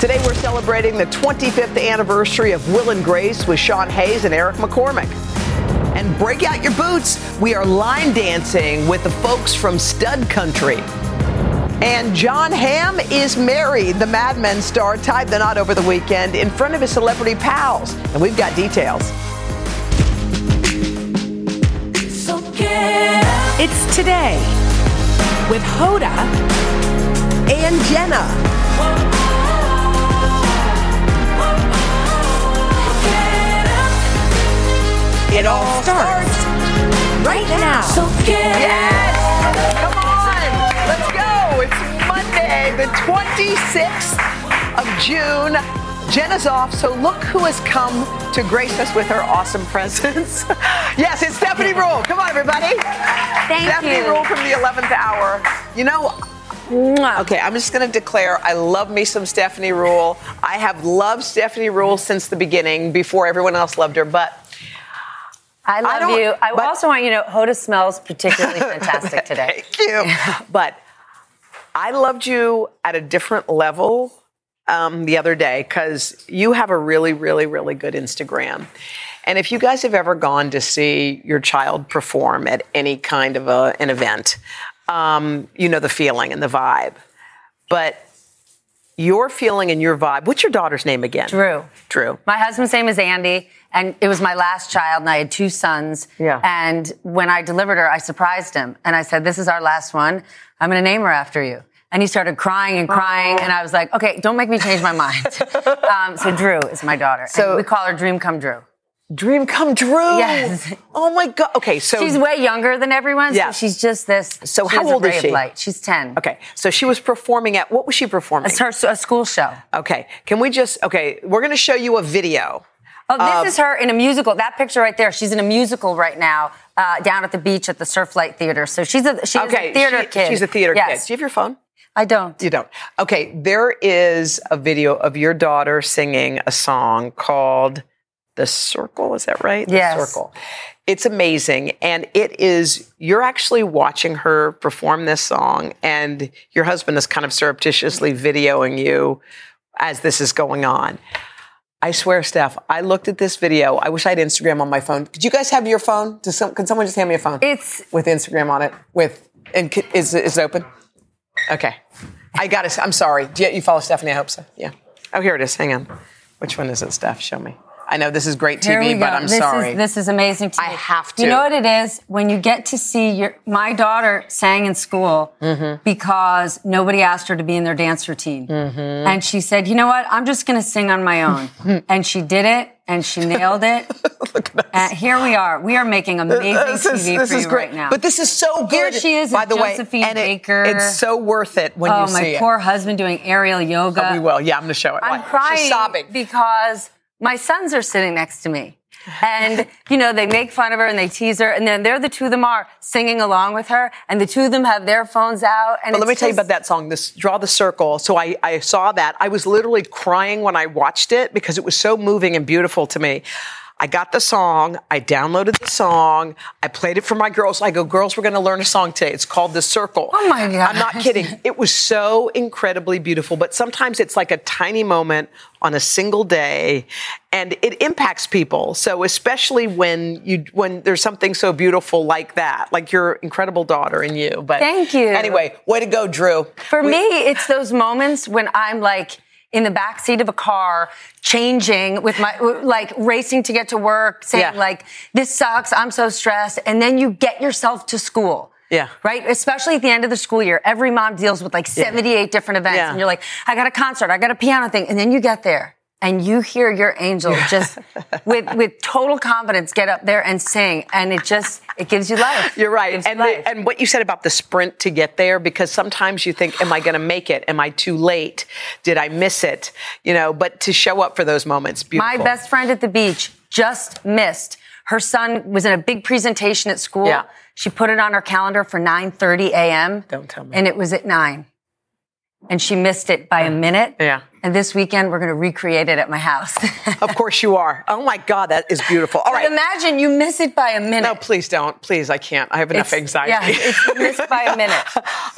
Today we're celebrating the 25th anniversary of Will and Grace with Sean Hayes and Eric McCormack. And break out your boots. We are line dancing with the folks from Stud Country. And John Hamm is married. The Mad Men star tied the knot over the weekend in front of his celebrity pals. And we've got details. It's today with Hoda And Jenna. It All Starts right now. Yes! Come on! Let's go! It's Monday, the 26th of June. Jenna's off, so look who has come to grace us with her awesome presence. yes, it's Stephanie Ruhle. Come on, everybody. Thank you. Stephanie you. Ruhle from the 11th hour. You know, Okay, I'm just going to declare I love me some Stephanie Ruhle. I have loved Stephanie Ruhle since the beginning, before everyone else loved her. But I love don't- you. I but- also want you to know Hoda smells particularly fantastic today. Thank you. but I loved you at a different level um, the other day because you have a really, really, really good Instagram. And if you guys have ever gone to see your child perform at any kind of a, an event, um, you know the feeling and the vibe. But your feeling and your vibe, what's your daughter's name again? Drew. Drew. My husband's name is Andy, and it was my last child, and I had two sons. Yeah. And when I delivered her, I surprised him, and I said, "This is our last one. I'm going to name her after you." And he started crying and crying, and I was like, "Okay, don't make me change my mind." um, so Drew is my daughter. So- and we call her Dream Come Drew. Dream come true. Yes. Oh my God. Okay, so She's way younger than everyone, Yeah. so she's just this. So how has a old is she? light. She's ten. Okay, so she was performing at what was she performing? It's her a school show. Okay, can we just okay? We're going to show you a video. Oh, this is her in a musical. That picture right there. She's in a musical right now uh, down at the beach at the Surflight Theater. So she's a she's Okay, a theater she- kid. She's a theater yes. kid. Do you have your phone? I don't. You don't. Okay, there is a video of your daughter singing a song called "The Circle." Is that right? Yes. The Circle. It's amazing, and it is. You're actually watching her perform this song, and your husband is kind of surreptitiously videoing you as this is going on. I swear, Steph, I looked at this video. I wish I had Instagram on my phone. Did you guys have your phone? Does some, can someone just hand me a phone? It's with Instagram on it. With and c- is is it open? Okay, I got it. I'm sorry. Do you, you follow Stephanie? I hope so. Yeah. Oh, here it is. Hang on. Which one is it, Steph? Show me. I know this is great TV, but I'm this sorry. Is, this is amazing to I have to. You know what it is when you get to see your. My daughter sang in school Mm-hmm. because nobody asked her to be in their dance routine, Mm-hmm. and she said, "You know what? I'm just going to sing on my own," and she did it, and she nailed it. Look at And here we are. We are making amazing this is, TV this for is you great. right now. But this is so good. Here she is by the Josephine way, and it- Baker. it's so worth it when you see it. oh, my poor husband doing aerial yoga. it. We will. Yeah, I'm going to show it. I'm crying She's sobbing. because my sons are sitting next to me. And, you know, they make fun of her and they tease her. And then there the two of them are singing along with her. And the two of them have their phones out. And But let me it's tell you about that song, this Draw the Circle. So I, I saw that. I was literally crying when I watched it because it was so moving and beautiful to me. I got the song, I downloaded the song, I played it for my girls. I go, girls, we're gonna learn a song today. It's called The Circle. Oh my God. I'm not kidding. It was so incredibly beautiful, but sometimes it's like a tiny moment on a single day and it impacts people. So especially when you when there's something so beautiful like that, like your incredible daughter and you. But Thank you. Anyway, way to go, Drew. For me, it's those moments when I'm like in the back seat of a car, changing with my, like racing to get to work, saying Yeah. like, this sucks, I'm so stressed. And then you get yourself to school. Yeah. Right? Especially at the end of the school year. Every mom deals with like 78 different events. Yeah. And you're like, I got a concert, I got a piano thing. And then you get there. And you hear your angel just with with total confidence get up there and sing, and it just it gives you life. You're right. you And, the, and what you said about the sprint to get there, because sometimes you think, am I going to make it? Am I too late? Did I miss it? You know, but to show up for those moments, beautiful. My best friend at the beach just missed. Her son was in a big presentation at school. Yeah. She put it on her calendar for 9:30 a.m. Don't tell me. And it was at 9. And she missed it by a minute. Yeah. And this weekend we're going to recreate it at my house. Of course you are. Oh my God, that is beautiful. All But right. imagine you miss it by a minute. No, please don't. Please, I can't. I have enough It's- anxiety. Yeah, it's missed by a minute.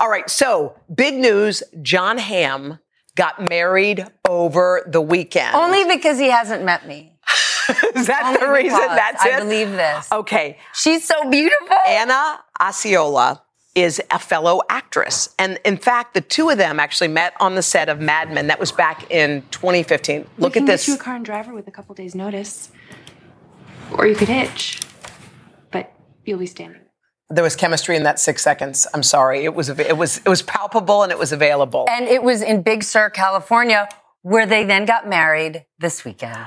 All right. So, big news John Hamm got married over the weekend. Only because he hasn't met me. is that Only the reason? That's I it? I believe this. Okay. She's so beautiful. Anna Osceola is a fellow actress. And in fact, the two of them actually met on the set of Mad Men. That was back in 2015. Look we can at this. Get you a car and driver with a couple days' notice, or you could hitch, but you'll be standing. There was chemistry in that six seconds. I'm sorry. It was it was it was palpable and it was available. And it was in Big Sur, California, where they then got married this weekend.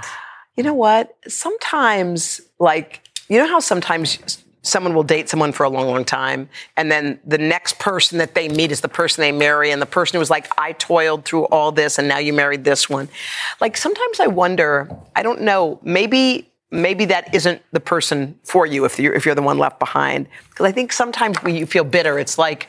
You know what? Sometimes, like, you know how sometimes someone will date someone for a long, long time, and then the next person that they meet is the person they marry, and the person who was like, I toiled through all this, and now you married this one. Like, sometimes I wonder, I don't know, maybe. Maybe that isn't the person for you if you're if you're the one left behind. Because I think sometimes when you feel bitter, it's like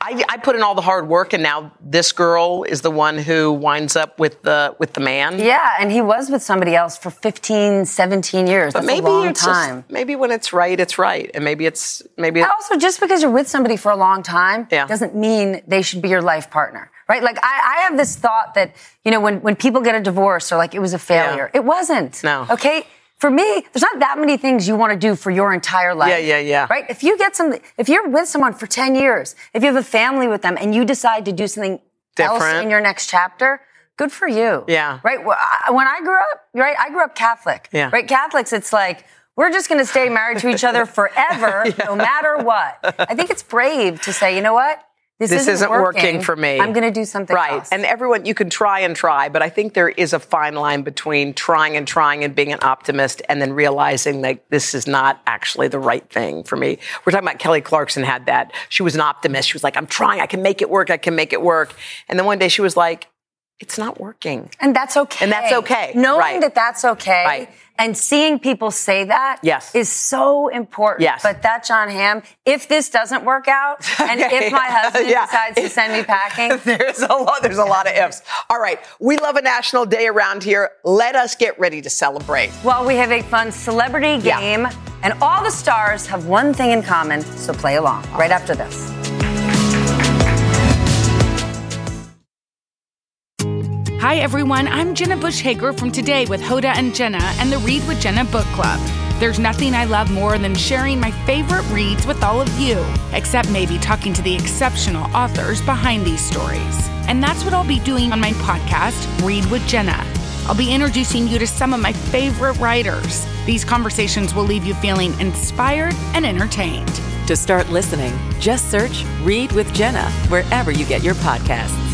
I, I put in all the hard work, and now this girl is the one who winds up with the with the man. Yeah, and he was with somebody else for 15, 17 years. But That's maybe a long it's time. Just, maybe when it's right, it's right, and maybe it's maybe. It, also, just because you're with somebody for a long time Yeah. doesn't mean they should be your life partner, right? Like I, I have this thought that you know when when people get a divorce or like it was a failure, it wasn't. No. Okay. For me, there's not that many things you want to do for your entire life. Yeah, yeah, yeah. Right? If you get some, if you're with someone for 10 years, if you have a family with them and you decide to do something else in your next chapter, good for you. Yeah. Right? When I grew up, right, I grew up Catholic. Yeah. Right? Catholics, it's like, we're just going to stay married to each other forever, no matter what. I think it's brave to say, you know what? This, this isn't working, for me. I'm going to do something right. else. And everyone, you can try and try, but I think there is a fine line between trying and trying and being an optimist, and then realizing like this is not actually the right thing for me. We're talking about Kelly Clarkson had that. She was an optimist. She was like, I'm trying. I can make it work. I can make it work. And then one day she was like, it's not working. And that's okay. And that's okay. Knowing Right. that that's okay. Right. And seeing people say that Yes. is so important. Yes. But that John Hamm, if this doesn't work out, and Okay. if my husband Yeah. decides to send me packing, There's a lot. There's a lot of ifs. All right, we love a national day around here. Let us get ready to celebrate. well, we have a fun celebrity Yeah. game, and all the stars have one thing in common. So play along right after this. Hi, everyone. I'm Jenna Bush Hager from Today with Hoda and Jenna and the Read with Jenna book club. There's nothing I love more than sharing my favorite reads with all of you, except maybe talking to the exceptional authors behind these stories. And that's what I'll be doing on my podcast, Read with Jenna. I'll be introducing you to some of my favorite writers. These conversations will leave you feeling inspired and entertained. To start listening, just search Read with Jenna wherever you get your podcasts.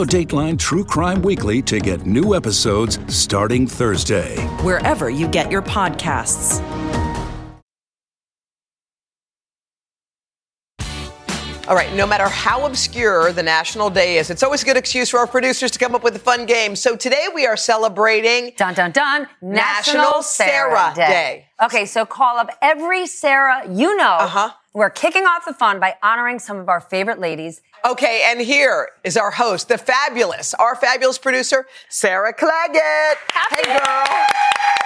was- Dateline True Crime Weekly to get new episodes starting Thursday. wherever you get your podcasts. All right, no matter how obscure the national day is, it's always a good excuse for our producers to come up with a fun game. So today we are celebrating Dun dun dun! National Sarah Day. Okay, so call up every Sarah you know. Uh-huh. We're kicking off the fun by honoring some of our favorite ladies. Okay, and here is our host, the fabulous, our fabulous producer, Sarah Clagett. hey, girl.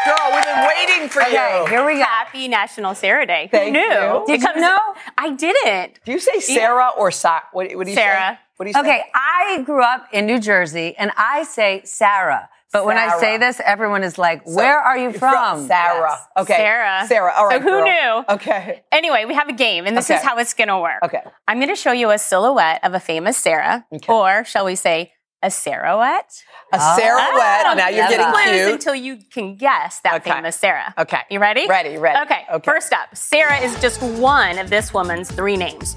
Girl, we've been waiting for Okay, you. here we go. Happy National Sarah Day. Thank Who knew? you. Did you Because know? I didn't. Do you say Sarah or Sa? What, what do you say? Sarah. What do you say? Okay, I grew up in New Jersey, and I say Sarah. But when I say this, everyone is like, "Where are you from?" Sarah. Okay. Sarah. Sarah. All right. So who girl. knew? Okay. Anyway, we have a game, and this Okay. is how it's going to work. Okay. I'm going to show you a silhouette of a famous Sarah, or shall we say, a Sarahette? A Sarahette. Oh, now you're getting cute. until you can guess that Okay. famous Sarah. Okay. You ready? Ready, ready. Okay. okay. First up, Sarah is just one of this woman's three names.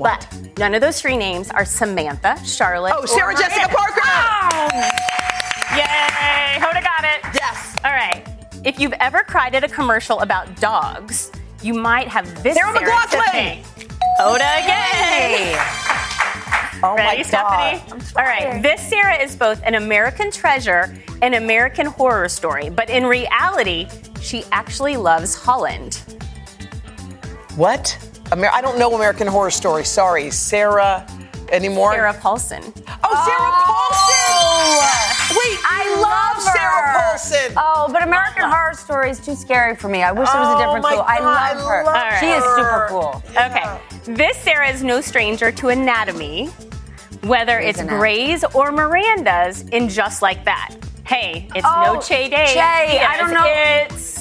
But none of those three names are Samantha, Charlotte. Oh, Sarah Jessica Parker. Oh! Yay! Hoda got it. Yes. All right. If you've ever cried at a commercial about dogs, you might have this Sarah Sarah to McLachlan. thank. Hoda again. Oh Ready, my Stephanie? God. All right. This Sarah is both an American treasure and American horror story, but in reality, she actually loves Holland. What? Amer- I don't know American Horror Story. Sorry, Sarah. Anymore? Sarah Paulson. Oh, Sarah oh, Paulson. I love love Sarah. Paulson. Oh, but American Horror Story is too scary for me. I wish there was a Oh different clue. I love I her. love She is super her. cool. Okay. This Sarah is no stranger to anatomy, whether Grey's it's Anatomy. Gray's or Miranda's in Just Like That. Hey, it's no Oh, Che Day. Che, I don't know. It's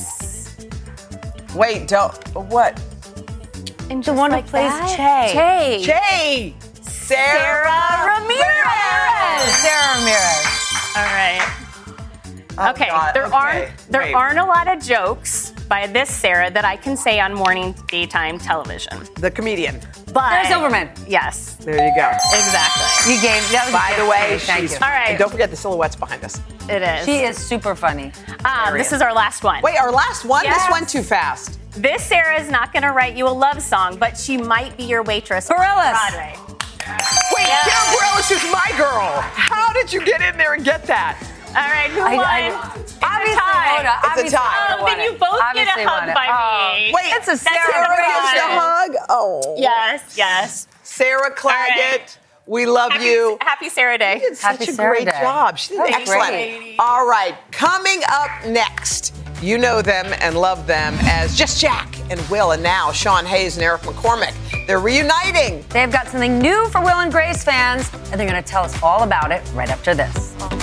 Wait, don't. What? in The one who plays That. Che. Che. Jay. Sarah, Sara Ramirez. Sara Ramirez. All right. Oh, okay, God, there okay. aren't there Wait. aren't a lot of jokes by this Sarah that I can say on morning daytime television. The comedian. But Sarah Silverman. Yes, There you go. exactly. You gave. That was By the way, thank she's. you. All right. And don't forget the silhouettes behind us. It is. She is super funny. Um, this is our last one. Wait, our last one? This Yes. went too fast. This Sarah is not going to write you a love song, but she might be your waitress on Bareilles. Broadway. Wait, Yeah. Karen Bareilles is my girl. How did you get in there and get that? All right, who I- won? I- It's a obviously, tie. Hoda, It's a tie. Oh, then you both Obviously get a hug won by Oh. me. Wait, It's a That's Sarah Sara Ramirez. the hug. Oh. Yes, yes. Sarah Clagett, right. we love Happy, you. happy Sarah Day. You did Happy such a Sarah great Day. job. She did That excellent. great. All right, coming up next, you know them and love them as Just Jack and Will, and now Sean Hayes and Eric McCormack. They're reuniting. They've got something new for Will and Grace fans, and they're going to tell us all about it right after this.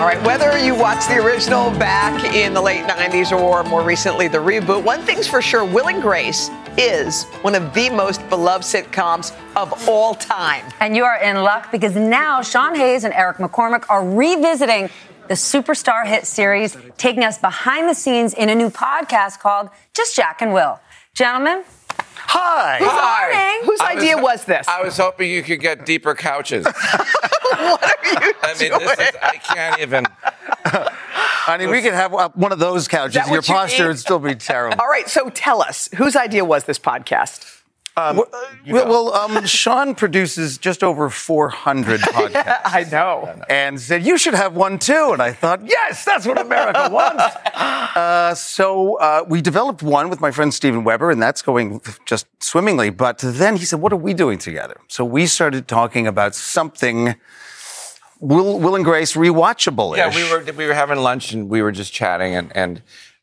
All right, whether you watch the original back in the late 90s or more recently the reboot, one thing's for sure Will and Grace is one of the most beloved sitcoms of all time. And you are in luck because now Sean Hayes and Eric McCormack are revisiting the superstar hit series, taking us behind the scenes in a new podcast called Just Jack and Will. Gentlemen, Hi. morning. Whose idea was this? I was hoping you could get deeper couches. what are you I mean, this is, I can't even. I mean, we could have uh, one of those couches. Your you posture need? would still be terrible. All right, so tell us, whose idea was this podcast? well, well, um, Sean produces just over 400 podcasts. I know. and said, You should have one too. And I thought, Yes, that's what America wants. uh, so uh, we developed one with my friend Steven Weber, and that's going just swimmingly. But then he said, What are we doing together? So we started talking about something. Will, Will and Grace rewatchable is. Yeah, we were we were having lunch and we were just chatting and and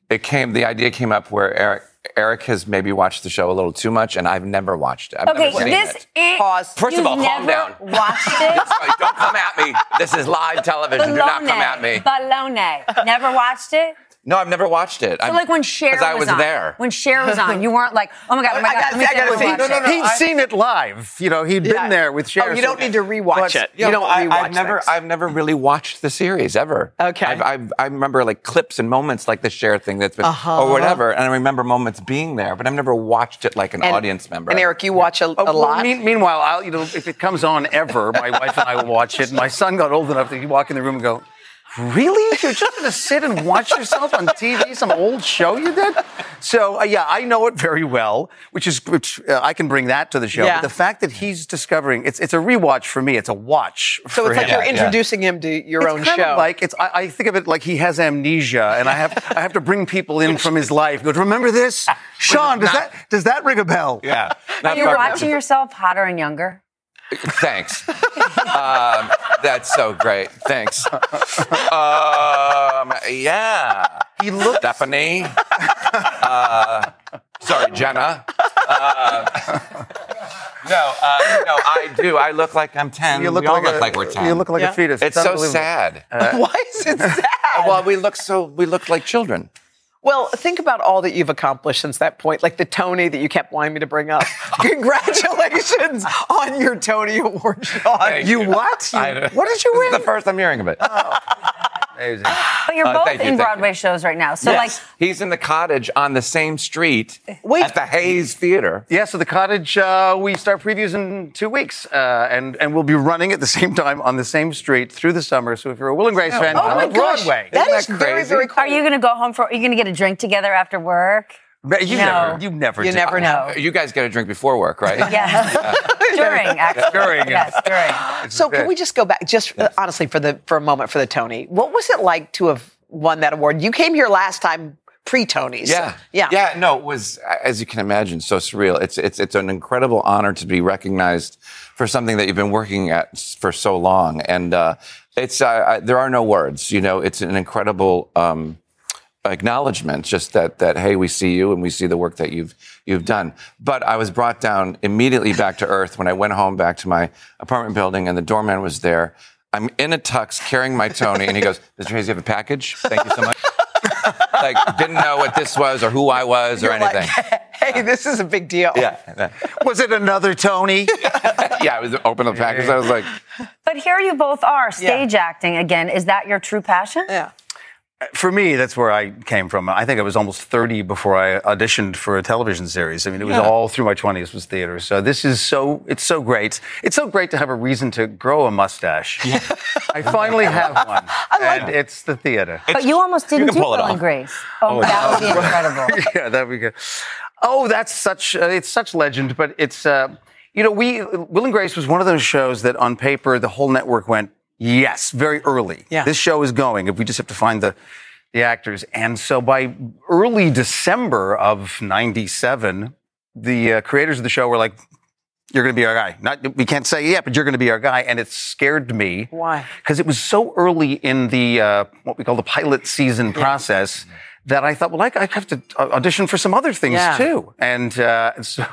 it came the idea came up where Eric Eric has maybe watched the show a little too much and I've never watched it. I've okay, never seen this it. is. Pause. First of all, calm down. Watched it. Sorry, don't come at me. This is live television. Do not come at me. Baloney. Never watched it? No, I've never watched it. So like when Cher was, I was on, there. When Cher was on, you weren't like, oh my god, oh my I gotta let me see, I gotta see, see. No, no, no. He'd I- seen it live. You know, he'd Yeah. been there with Cher. Oh, you don't need to rewatch But- it. Yeah, you don't I, rewatch I've never. I've never really watched the series ever. Okay. I've, I've, I remember like clips and moments like the share thing that's been, Uh-huh. or whatever, and I remember moments being there, but I've never watched it like an And- audience member. And Eric, you watch a, Oh, a well, lot. mean- meanwhile, I'll, you know, if it comes on ever, my wife and I will watch it. And my son got old enough that he'd walk in the room and go, Really? You're just going to sit and watch yourself on TV, some old show you did? So, uh, yeah, I know it very well, which is, which uh, I can bring that to the show. Yeah. But the fact that he's discovering, it's, it's a rewatch for me, it's a watch. so for it's like you're introducing him to your It's own kind show. Of like it's, I, I think of it like he has amnesia, and I have I have to bring people in from his life. Go, remember this, Sean? Does that does that ring a bell? yeah. Are you far- watching yourself hotter and younger? Thanks. um, that's so great. Thanks. Um, yeah. He looked. Stephanie. Uh, sorry, Jenna. Uh, no, uh, no, I do. I look like I'm 10. You look we all like look a- like we're 10. you look like a fetus. It's It's so unbelievable. sad. Why is it sad? well, we look so, we look like children. Well, think about all that you've accomplished since that point, like the Tony that you kept wanting me to bring up. Congratulations on your Tony Award, Sean. Thank You what? You- what did you win? This is the first I'm hearing of it. Oh. Amazing. But you're Uh, both you, in thank Broadway shows right now. So, yes. he's in the cottage on the same street Wait. at the Hayes Theater. Yeah, so the cottage, uh, we start previews in two weeks, uh, and and we'll be running at the same time on the same street through the summer. So if you're a Will and Grace fan, Oh come my to gosh. Broadway. That Isn't is that very, crazy? very cool. Are you going to go home for, are you going to get a drink together after work? But You No. never, you never, You do. never know. You guys get a drink before work, right? Yes. During, actually. During. Yes, during. So can we just go back, just uh, honestly, for the for a moment for the Tony? What was it like to have won that award? You came here last time pre Tonys. Yeah, yeah, yeah. No, it was as you can imagine, so surreal. It's it's it's an incredible honor to be recognized for something that you've been working at for so long, and uh, it's uh, I, there are no words. You know, it's an incredible. Um, acknowledgement just that that hey we see you and we see the work that you've you've done but i was brought down immediately back to earth when i went home back to my apartment building and the doorman was there i'm in a tux carrying my tony and he goes mr hayes you have a package thank you so much like didn't know what this was or who i was or You're like, anything hey, this is a big deal. yeah Was it another Tony? yeah i was open the package i was like But here you both are, stage acting again. Is that your true passion? Yeah. For me, that's where I came from. I think I was almost 30 before I auditioned for a television series. I mean, it was Yeah. all through my 20s was theater. So this is so, it's so great. It's so great to have a reason to grow a mustache. I finally have one. and it's the theater. But you almost didn't can do pull it Will and. Grace. Oh, Oh, that would be incredible. yeah, that'd be good. Oh, that's such uh, it's such legend, but it's uh, you know we Will and Grace was one of those shows that on paper the whole network went yes very early. Yeah. this show is going. If we just have to find the the actors, and so by early December of '97, the uh, creators of the show were like. You're going to be our guy. Not, we can't say yet, but you're going to be our guy. And it scared me Why? because it was so early in the uh, what we call the pilot season process that I thought, well, I, I have to audition for some other things Yeah. too. And uh, so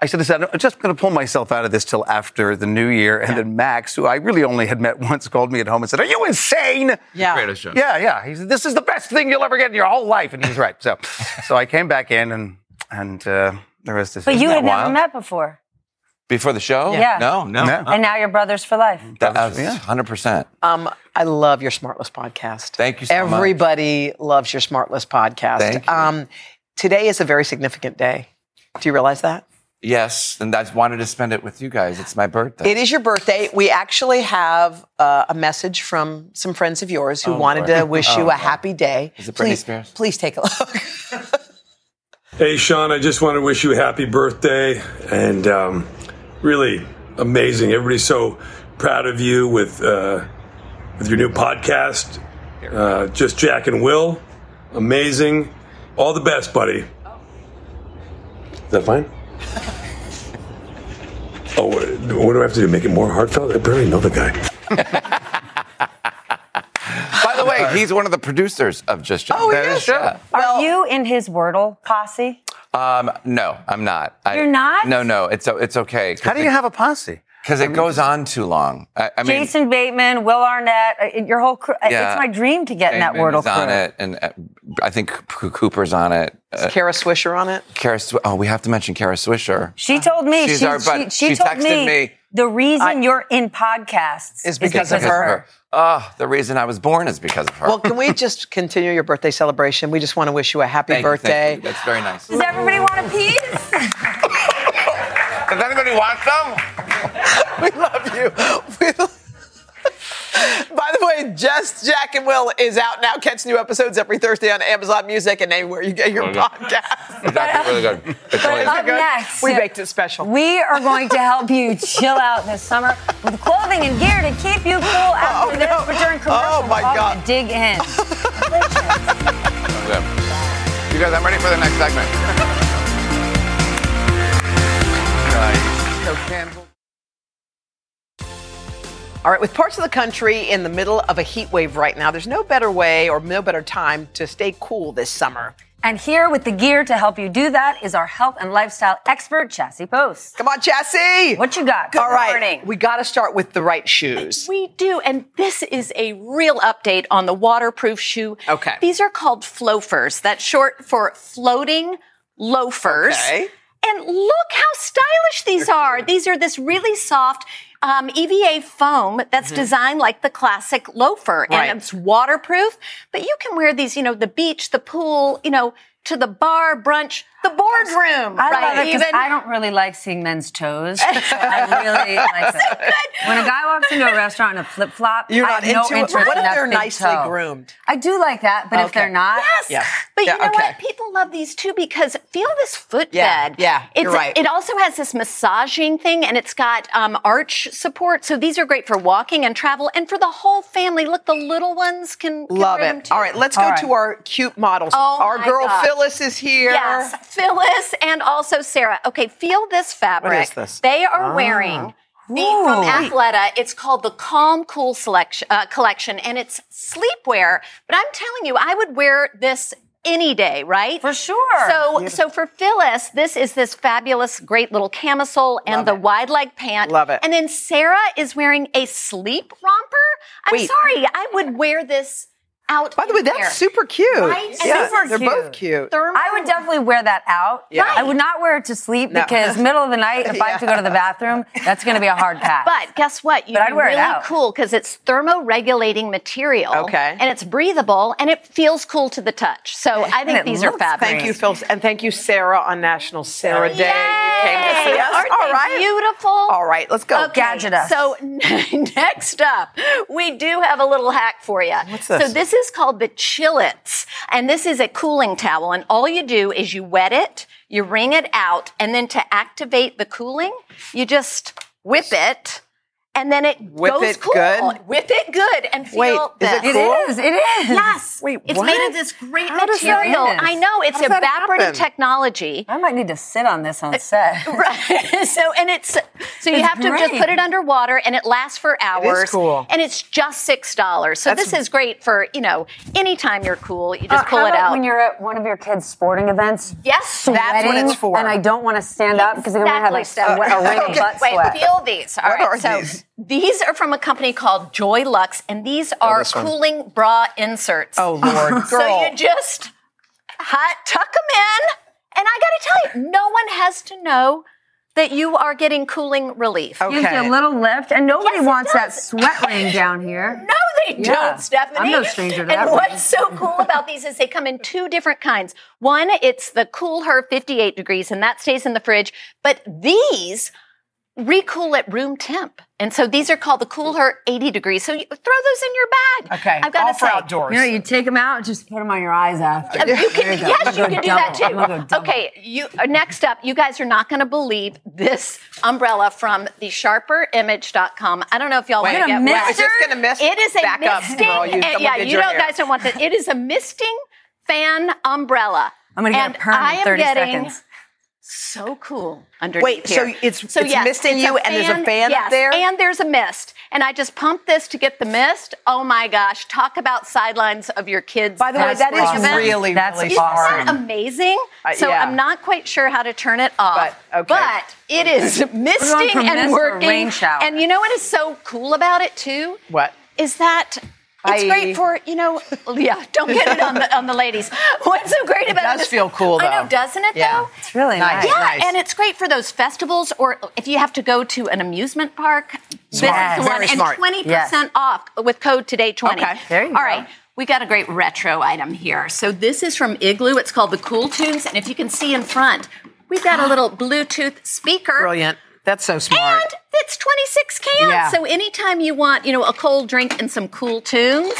I said, "Listen, I'm just going to pull myself out of this till after the new year. And then Max, who I really only had met once, called me at home and said, "Are you insane?" Yeah. Greatest show. Yeah, yeah. He said, "This is the best thing you'll ever get in your whole life," and he was right. So, so I came back in, and and uh, the rest is. But you that had never wild? met before. Before the show Yeah. no no, No. And now you're brothers for life. that was 100% Um, I love your Smartless podcast. Thank you so much. Everybody loves your Smartless podcast. Thank you. Um, today is a very significant day. Do you realize that? yes and i wanted to spend it with you guys it's my birthday It is your birthday. We actually have uh, a message from some friends of yours who Oh, wanted Lord. to wish Oh, you a Lord. happy day. Is it Britney please, Spears? Please take a look. Hey, Sean, I just want to wish you a happy birthday and um, really amazing. Everybody's so proud of you with, uh, with your new podcast, uh, Just Jack and Will. Amazing. All the best, buddy. Is that fine? Oh, what, what do I have to do? Make it more heartfelt? I barely know the guy. by the way he's one of the producers of just Jack. Oh, Jack. he is? Yeah. Are you in his Wordle posse? Um, no, I'm not. I, You're not? No, no, it's it's okay. How do you have a posse? Because it goes on too long. I, I mean, Jason Bateman, Will Arnett, uh, your whole crew. uh, Yeah. It's my dream to get in that Bateman Wordle is on it, and uh, I think Cooper's on it. Uh, Kara Swisher on it. Kara, Sw- oh, we have to mention Kara Swisher. She told me. She's she, our- but she, she she told texted me- the reason you're in podcasts Is because of her. Oh, the reason I was born is because of her. Well, can we just continue your birthday celebration? We just want to wish you a happy Thank you, birthday. thank you. That's very nice. Does everybody want a piece? Does anybody want some? we love you. We lo- By the way, Just Jack and Will is out now. Catch new episodes every Thursday on Amazon Music and anywhere you get your oh, Okay. podcast. It's actually really good. Um, it's But really up good. next, We baked it special. we are going to help you chill out this summer with clothing and gear to keep you cool oh, after Oh, this. no. But during commercial, Oh, my we're God. dig in. You guys, I'm ready for the next segment. No candle. All right, with parts of the country in the middle of a heat wave right now, there's no better way or no better time to stay cool this summer. And here with the gear to help you do that is our health and lifestyle expert, Chassie Post. Come on, Chassie. What you got? Good All right. We got to start with the right shoes. We do, and this is a real update on the waterproof shoe. Okay. These are called floafers. That's short for floating loafers. Okay. And look how stylish these are. These are this really soft um, EVA foam that's designed like the classic loafer, Right. and it's waterproof. But you can wear these, you know, the beach, the pool, you know, to the bar, brunch, the boardroom. I right? love it 'cause Even I don't really like seeing men's toes. So I really like it. When a guy walks into a restaurant in a flip flop, You're I not have no into it. What if they're nicely toe. groomed? I do like that, but if they're not, Yes. Yeah. But Yeah, you know okay. what? People love these too because feel this footbed. Yeah, yeah, It's, you're right. It also has this massaging thing and it's got um, arch support. So these are great for walking and travel and for the whole family. Look, the little ones can, can Love wear them it. too. All right, let's go All right. to our cute models. Oh, our girl gosh. Phyllis is here. Yes, Phyllis and also Sarah. Okay, feel this fabric. is this? They are Ah. wearing the, from Athleta. It's called the Calm Cool selection, uh, collection, and it's sleepwear. But I'm telling you, I would wear this any day, right? For sure. So, so for Phyllis, this is this fabulous, great little camisole and the wide leg pant. Love it. And then Sarah is wearing a sleep romper. I'm Wait. sorry, I would wear this out. By the way, anywhere. that's super cute. Right? Yeah, Super they're cute. both cute. Thermal- I would definitely wear that out. Yeah. I would not wear it to sleep No. because middle of the night, if I have to go to the bathroom, that's going to be a hard pass. But guess what? You But I'd can wear it really out. cool because it's thermoregulating material. Okay. And it's breathable and it feels cool to the touch. So I think it these are fabulous. Thank you, Phyllis, and thank you, Sarah, on National Sarah Day. You came to see us. Aren't All they right. beautiful? All right, let's go. Okay, Gadget us. So next up, we do have a little hack for you. What's this? So this is called the Chillits, and this is a cooling towel. And all you do is you wet it, you wring it out, and then to activate the cooling, you just whip it. And then it Whip goes it cool. good? Whip it good and feel Wait, is it cool? is. It is. Yes. Wait, it's what? made of this great How does that material. happen? I know it's How does that evaporative happen? technology. I might need to sit on this on set. Right. so and it's so you It's have to just put it under water and it lasts for hours. cool. And it's just six dollars. So That's- this is great for, you know, anytime you're cool, you Uh, just pull how it about out. when you're at one of your kids' sporting events. yes, That's what it's for. And I don't want to stand up because I'm going to have like Exactly, sweat, a ring of Okay, butt Wait, feel these. All What right. are so these? These are from a company called Joy Lux, and these oh, are this one. cooling bra inserts. Oh, Lord. So you just hot, tuck them in, and I got to tell you, no one has to know that you are getting cooling relief. Okay. Gives you a little lift, and nobody Yes, wants that does. sweat ring down here. No, they Yeah. don't, Stephanie. I'm no stranger to and that what's so cool about these is they come in two different kinds. One, it's the Cool Her 58 degrees, and that stays in the fridge. But these recool at room temp. And so these are called the Cool Her 80 degrees. So you throw those in your bag. Okay, I've got all to for say. outdoors. You know, you take them out, and just put them on your eyes after. Uh, You can, There go. yes, you can do go that double. Go too. Okay, you uh, next up, you guys are not going to believe this umbrella from the sharperimage.com. I don't know if y'all want to get wait, wet. is this gonna mist? It is a Back up, misting. girl. You- uh, yeah, you don't hair. guys don't want that. It is a misting fan umbrella. I'm going to get and a perm I in am 30 getting seconds. So cool underneath Wait, so here. it's- it's misting you and there's a fan up yes, there? and there's a mist. And I just pump this to get the mist. Oh my gosh, talk about sidelines of your kids. By the way, that is event. really, That's really Isn't fun. that amazing? Uh, so yeah. I'm not quite sure how to turn it off. But, okay. but it is misting from and mist working. rain shower. And you know what is so cool about it too? What? Is that it's great for, you know, yeah, don't get it on the on the ladies. What's so great about it? does is- feel cool, I know, though. doesn't it Yeah. though? It's really nice. Yeah, Nice. and it's great for those festivals or if you have to go to an amusement park. This Smart. is the one. Very and smart. 20% off with code today 20. Okay. There you All go. right. We got a great retro item here. So this is from Igloo. It's called the Cool Tunes. And if you can see in front, we've got a little Bluetooth speaker. Brilliant. That's so smart. And it's 26 cans. Yeah. So anytime you want, you know, a cold drink and some cool tunes,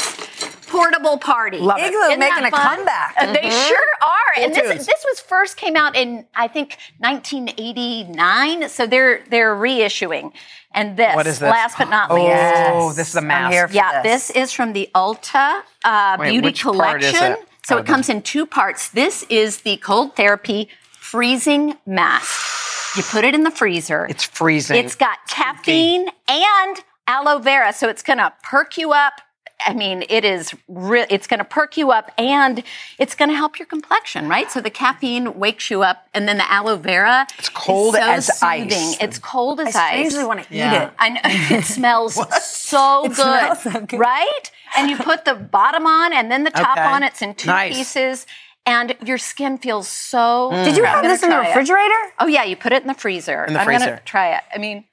portable party. Love it. Igloo Isn't making a fun? comeback. Uh, They sure are. and this, this was first came out in I think 1989. So they're they're reissuing. And this, What is this? last but not Oh, least. Oh, this is a I'm mask. here for Yeah, this. this is from the Ulta uh, Wait, Beauty which part is Collection. it? So Oh, it comes in two parts. This is the cold therapy freezing mask. You put it in the freezer. It's freezing. It's got caffeine and aloe vera, so it's gonna perk you up. I mean, it is. Re- it's going to perk you up, and it's going to help your complexion, right? So the caffeine wakes you up, and then the aloe vera. It's cold so as soothing. ice. It's cold as ice. I usually wanna eat Yeah. it. I know it smells so It good, smells so good. right? And you put the bottom on, and then the top Okay. on. It's in two Nice. pieces. And your skin feels so. Mm. Did you have this in the try it. refrigerator? Oh yeah, you put it in the freezer. In the I'm freezer. gonna try it. I mean,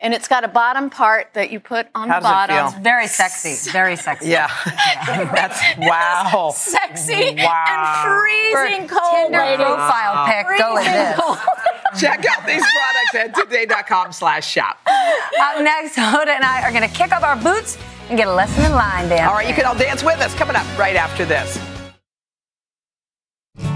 and it's got a bottom part that you put on How the does it bottom. feel? Very sexy. Very sexy. Yeah. That's wow. Sexy Wow. and freezing cold. Tinder ladies. profile pic. Go like Freezing this. cold. Check out these products at today.com slash shop. Up next, Hoda and I are going to kick up our boots and get a lesson in line dance. All right, you can all dance with us coming up right after this.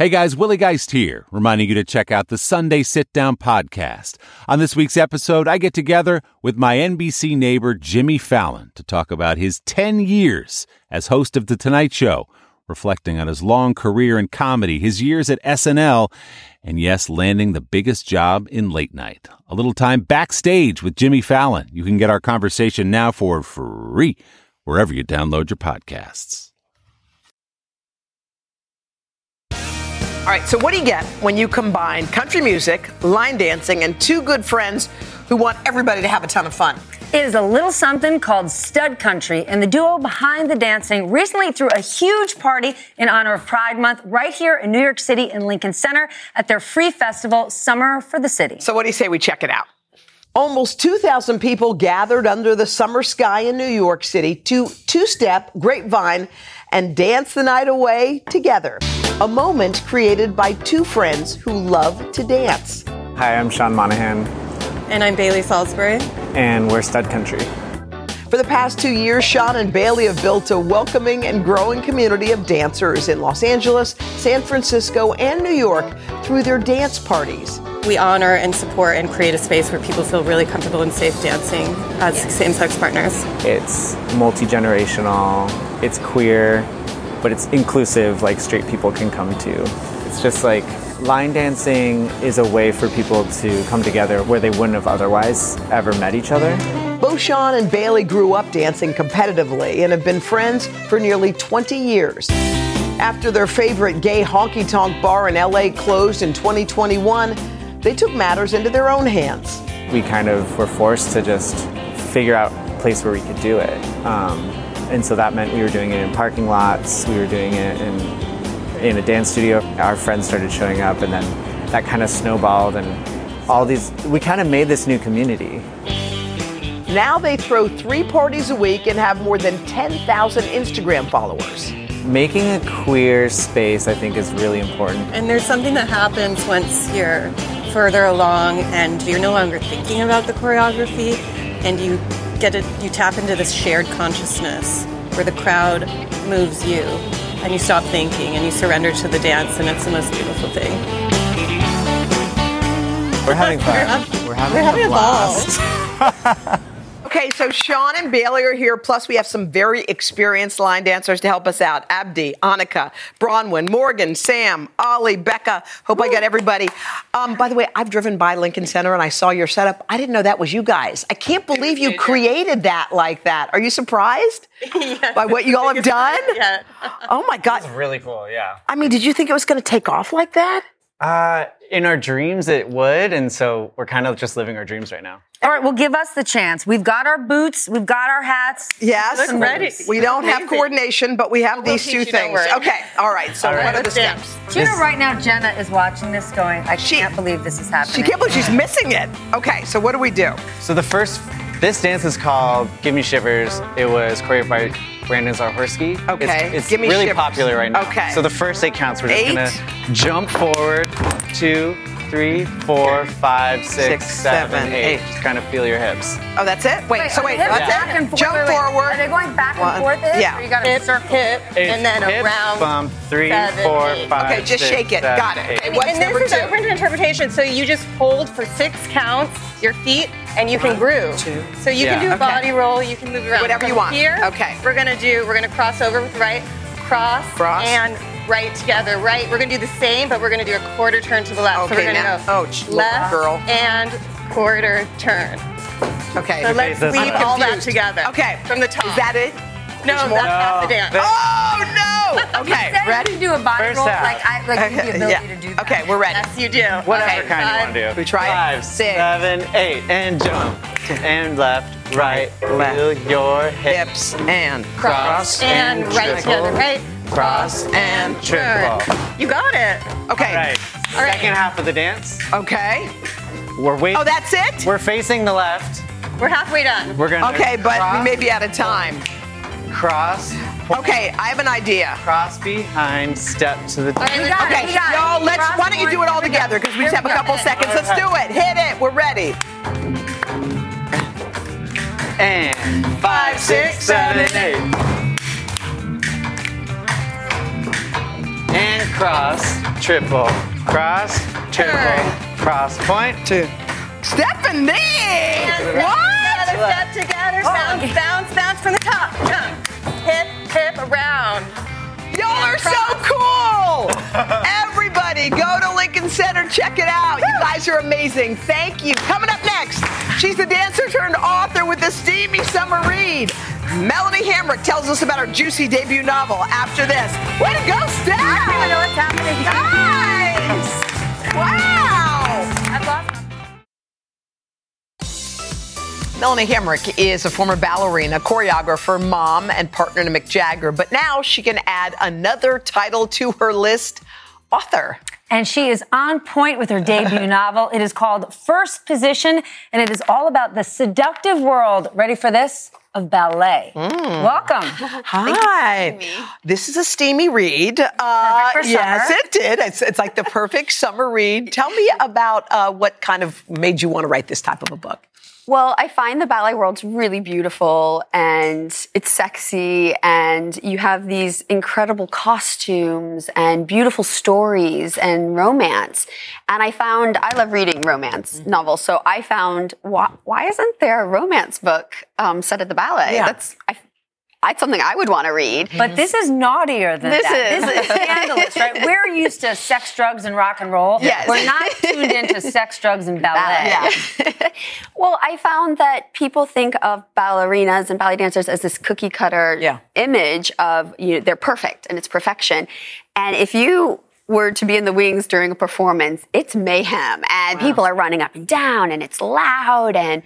Hey guys, Willie Geist here, reminding you to check out the Sunday Sit Down podcast. On this week's episode, I get together with my NBC neighbor Jimmy Fallon to talk about his 10 years as host of The Tonight Show, reflecting on his long career in comedy, his years at SNL, and yes, landing the biggest job in late night. A little time backstage with Jimmy Fallon. You can get our conversation now for free wherever you download your podcasts. All right, so what do you get when you combine country music, line dancing, and two good friends who want everybody to have a ton of fun? It is a little something called Stud Country, and the duo behind the dancing recently threw a huge party in honor of Pride Month right here in New York City in Lincoln Center at their free festival, Summer for the City. So, what do you say we check it out? Almost 2,000 people gathered under the summer sky in New York City to two step Grapevine and dance the night away together. A moment created by two friends who love to dance. Hi, I'm Sean Monahan, And I'm Bailey Salisbury. and we're Stud Country. For the past two years, Sean and Bailey have built a welcoming and growing community of dancers in Los Angeles, San Francisco, and New York through their dance parties. We honor and support and create a space where people feel really comfortable and safe dancing as same sex partners. It's multi generational, it's queer, but it's inclusive, like straight people can come to. It's just like line dancing is a way for people to come together where they wouldn't have otherwise ever met each other. Both Sean and Bailey grew up dancing competitively and have been friends for nearly 20 years. After their favorite gay honky tonk bar in LA closed in 2021, they took matters into their own hands. We kind of were forced to just figure out a place where we could do it. Um, and so that meant we were doing it in parking lots, we were doing it in, in a dance studio. Our friends started showing up, and then that kind of snowballed, and all these, we kind of made this new community. Now they throw three parties a week and have more than 10,000 Instagram followers. Making a queer space, I think, is really important. And there's something that happens once you're further along and you're no longer thinking about the choreography and you get it you tap into this shared consciousness where the crowd moves you and you stop thinking and you surrender to the dance and it's the most beautiful thing. We're having fun. We're having, We're having a a blast. Okay, so Sean and Bailey are here. Plus, we have some very experienced line dancers to help us out. Abdi, Annika, Bronwyn, Morgan, Sam, Ollie, Becca. Hope I got everybody. Um, by the way, I've driven by Lincoln Center and I saw your setup. I didn't know that was you guys. I can't believe you created that like that. Are you surprised by what you all have done? Yeah. Oh my God. It's really cool, yeah. I mean, did you think it was going to take off like that? Uh, in our dreams, it would, and so we're kind of just living our dreams right now. All right, well, give us the chance. We've got our boots, we've got our hats. Yes. Some ready. We don't have coordination, but we have these two things. Okay. All right. So, All right. what are the dance. steps? Do you know right now Jenna is watching this going, I can't believe this is happening. She can't believe she's missing it. Okay. So, what do we do? So the first This dance is called Give Me Shivers. It was choreographed by Brandon Zahorsky. Okay, It's, it's Give Me really Shivers. popular right now. Okay. So the first eight counts, we're just Eight. gonna jump forward. Two, three, four, five, six, Six, seven, seven, eight. eight. Just kind of feel your hips. Oh, that's it? Wait, so wait, the hips that's back it? and forth? Jump Wait, wait. forward. Are they going back One. and forth? This, Yeah. Or you got to Hip, circle? hip, It's and then hip, around. bump, three, seven, four, eight. five, Okay, just six, shake it. seven, Got it. eight. And What's and number this is two? open to interpretation. So you just hold for six counts your feet, and you can groove. So you can do a Okay. body roll. You can move around. Whatever you want. Here, Okay. We're gonna do. We're gonna cross over with right, cross, Cross. and right together. Right. We're gonna do the same, but we're gonna do a quarter turn to the left. so Okay, we're gonna now- go oh, left girl. and quarter turn. Okay. So let's this weave all that together. Okay. From the top. Is that it? No, There's that's more? half the dance. Oh, no! Okay, Said ready? You do a body First roll. half. Like I like you have the ability Yeah. to do that. Okay, we're ready. Yes, you do. Whatever Okay, kind you want to do. We try it? Five, Six. seven, and jump. And left, right, Left. feel your hips. Hips and Cross And and right together. Right. Cross and triple. You got it. Okay. All right. All right. Second half of the dance. Okay. We're waiting. Oh, that's it? We're facing the left. We're halfway done. We're gonna Okay, but we may be out of time. Cross, Okay, I have an idea. cross behind, step to the. All right, let's got it. Okay, We y'all, let's. Cross Why don't you do it all point, here we go. together? Because we just have a couple seconds. Let's do it. Hit it. We're ready. And five, six, seven, eight. And cross, triple, cross, triple, cross, point, two. Stephanie! Another step together. Bounce, bounce, bounce from the top. Jump. Hip, hip, around. Y'all are so cool! Everybody, go to Lincoln Center, check it out. You guys are amazing. Thank you. Coming up next, she's the dancer turned author with the steamy summer read. Melanie Hamrick tells us about her juicy debut novel after this. Way to go, Steph! I don't even know what's happening. Nice! Melanie Hamrick is a former ballerina, choreographer, mom, and partner to Mick Jagger, but now she can add another title to her list author. And she is on point with her debut novel. It is called First Position, and it is all about the seductive world. Ready for this? Of ballet. Welcome. Hi. This is a steamy read. Uh, yes, it did. It's, it's like the perfect summer read. Tell me about uh, what kind of made you want to write this type of a book. Well, I find the ballet world's really beautiful and it's sexy and you have these incredible costumes and beautiful stories and romance. And I found, I love reading romance Mm-hmm. novels. So I found, why, why isn't there a romance book um, set at the ballet? Yeah. That's, I, that's something I would want to read. But mm-hmm. this is naughtier than This that. is. This is scandalous, right? We're used to sex, drugs, and rock and roll. Yes. We're not tuned into sex, drugs, and ballet. Well, I found that people think of ballerinas and ballet dancers as this cookie cutter Yeah. image of you know they're perfect and it's perfection. And if you were to be in the wings during a performance, it's mayhem and people are running up and down and it's loud and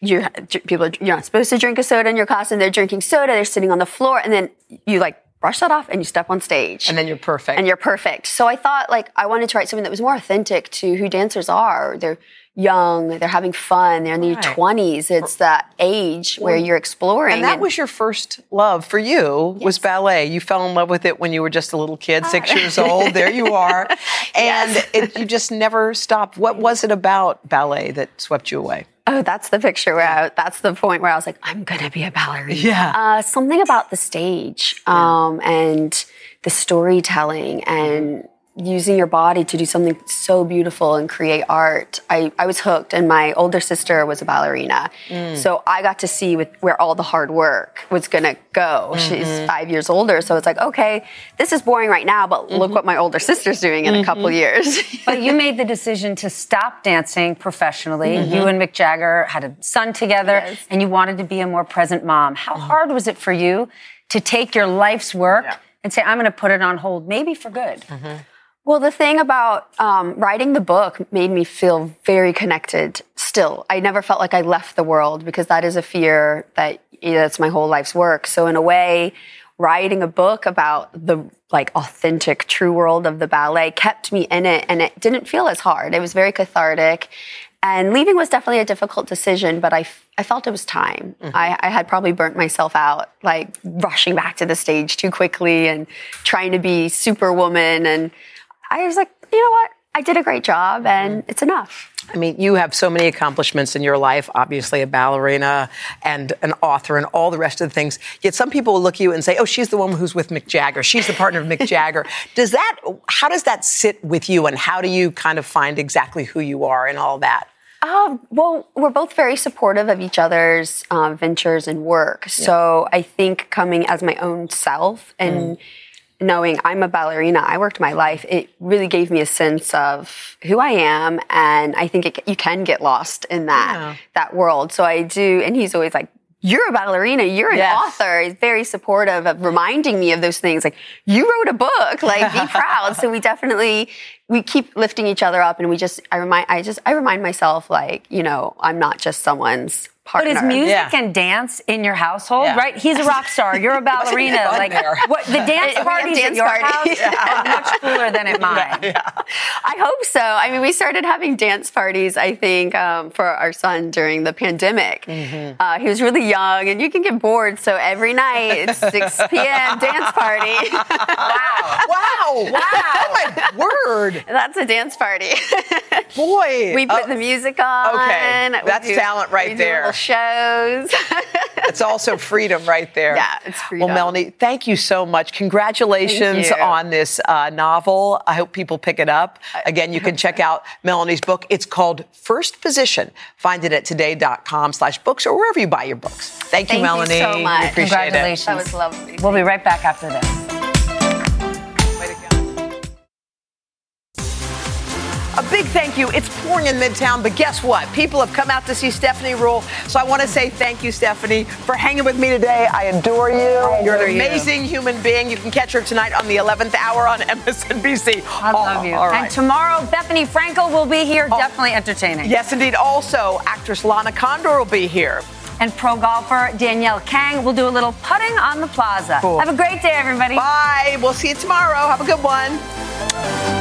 you're people you're not supposed to drink a soda in your costume. They're drinking soda. They're sitting on the floor and then you like brush that off and you step on stage. And then you're perfect. And you're perfect. So I thought like I wanted to write something that was more authentic to who dancers are. They're young, they're having fun, they're in their Right. 20s. It's that age where you're exploring. And that was your first love for you was ballet. You fell in love with it when you were just a little kid, six years old. There you are, and it, you just never stopped. What was it about ballet that swept you away? Oh, that's the picture where I, that's the point where I was like, I'm gonna be a ballerina. Yeah. Uh, something about the stage um, and the storytelling and using your body to do something so beautiful and create art. I, I was hooked, and my older sister was a ballerina, Mm. so I got to see with where all the hard work was gonna go. She's Mhm. five years older, so it's like, okay, this is boring right now, but look what my older sister's doing in a couple Mhm. years. but you made the decision to stop dancing professionally. Mhm. You and Mick Jagger had a son together, and you wanted to be a more present mom. How hard was it for you to take your life's work and say, I'm going to put it on hold, maybe for good? Well, the thing about um, writing the book made me feel very connected still. I never felt like I left the world because that is a fear that you know, that's my whole life's work. So, in a way, writing a book about the like authentic true world of the ballet kept me in it and it didn't feel as hard. It was very cathartic. And leaving was definitely a difficult decision, but I, f- I felt it was time. I, I had probably burnt myself out, like rushing back to the stage too quickly and trying to be superwoman. And I was like, you know what? I did a great job and it's enough. I mean, you have so many accomplishments in your life, obviously a ballerina and an author and all the rest of the things. Yet some people will look at you and say, oh, she's the woman who's with Mick Jagger. She's the partner of Mick Jagger. Does that, how does that sit with you and how do you kind of find exactly who you are and all that? Um, well, we're both very supportive of each other's um, ventures and work. So I think coming as my own self and knowing I'm a ballerina, I worked my life, it really gave me a sense of who I am. And I think it, you can get lost in that, Yeah. that world. So I do, and he's always like, you're a ballerina, you're an Yes. author. He's very supportive of reminding me of those things. Like, you wrote a book, like, be proud. So we definitely, we keep lifting each other up and we just, I remind, I just, I remind myself, like, you know, I'm not just someone's But partner. is music and dance in your household, Yeah. right? He's a rock star. You're a ballerina. Like what the dance parties at your parties. house are much cooler than at mine. I hope so. I mean, we started having dance parties, I think, um, for our son during the pandemic. Mm-hmm. Uh, he was really young, and you can get bored. So every night, it's 6 p.m. dance party. wow. Wow. Oh my word. That's a dance party. Boy. We put Oh, the music on. Okay. We That's do- talent right we do there. little shows. it's also freedom right there. Yeah, it's freedom. Well, Melanie, thank you so much. Congratulations on this uh, novel. I hope people pick it up. Again, you can check out Melanie's book. It's called First Position. Find it at today.com slash books or wherever you buy your books. Thank, Thank you, Melanie. Thank you so much. We appreciate Congratulations. That was lovely. We'll be right back after this. A big thank you. It's pouring in Midtown, but guess what? People have come out to see Stephanie Ruhle. So I want to say thank you, Stephanie, for hanging with me today. I adore you. You're adore an you. amazing human being. You can catch her tonight on the 11th hour on MSNBC. I love you. Right. And tomorrow, Bethenny Frankel will be here, oh. definitely entertaining. Yes, indeed. Also, actress Lana Condor will be here. And pro golfer Danielle Kang will do a little putting on the plaza. Cool. Have a great day, everybody. Bye. We'll see you tomorrow. Have a good one.